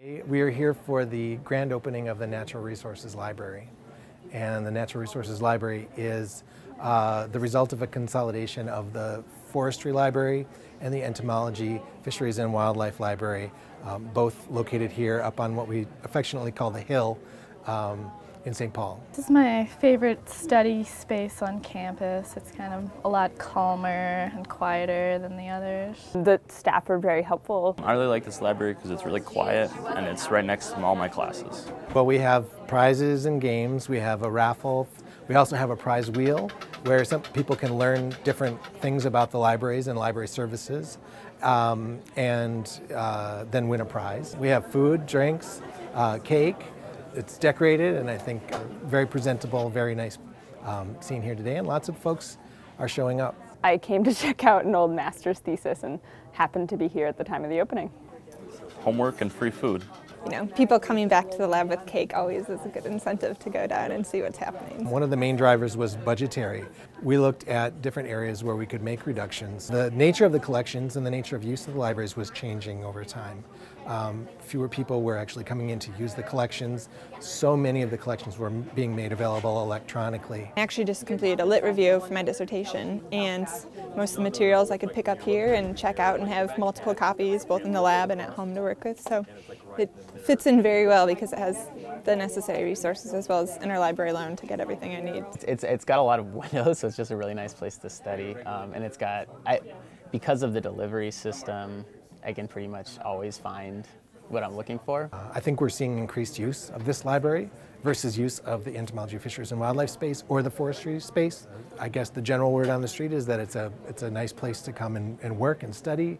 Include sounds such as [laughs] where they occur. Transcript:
We are here for the grand opening of the Natural Resources Library. And the Natural Resources Library is uh, the result of a consolidation of the Forestry Library and the Entomology, Fisheries and Wildlife Library, um, both located here up on what we affectionately call the Hill um, in St. Paul. This is my favorite study space on campus. It's kind of a lot calmer and quieter than the others. The staff are very helpful. I really like this library because it's really quiet and it's right next to all my classes. Well, we have prizes and games. We have a raffle. We also have a prize wheel where some people can learn different things about the libraries and library services um, and uh, then win a prize. We have food, drinks, uh, cake. It's decorated and I think very presentable, very nice um, scene here today, and lots of folks are showing up. I came to [laughs] check out an old master's thesis and happened to be here at the time of the opening. Homework and free food. You know, people coming back to the lab with cake always is a good incentive to go down and see what's happening. One of the main drivers was budgetary. We looked at different areas where we could make reductions. The nature of the collections and the nature of use of the libraries was changing over time. Um, fewer people were actually coming in to use the collections. So many of the collections were being made available electronically. I actually just completed a lit review for my dissertation, and most of the materials I could pick up here and check out and have multiple copies both in the lab and at home to work with. So it fits in very well because it has the necessary resources as well as interlibrary loan to get everything I need. It's, it's got a lot of [laughs] windows, so it's just a really nice place to study. Um, and it's got, I, because of the delivery system, I can pretty much always find what I'm looking for. Uh, I think we're seeing increased use of this library versus use of the entomology, fisheries, and wildlife space or the forestry space. I guess the general word on the street is that it's a, it's a nice place to come and, and work and study.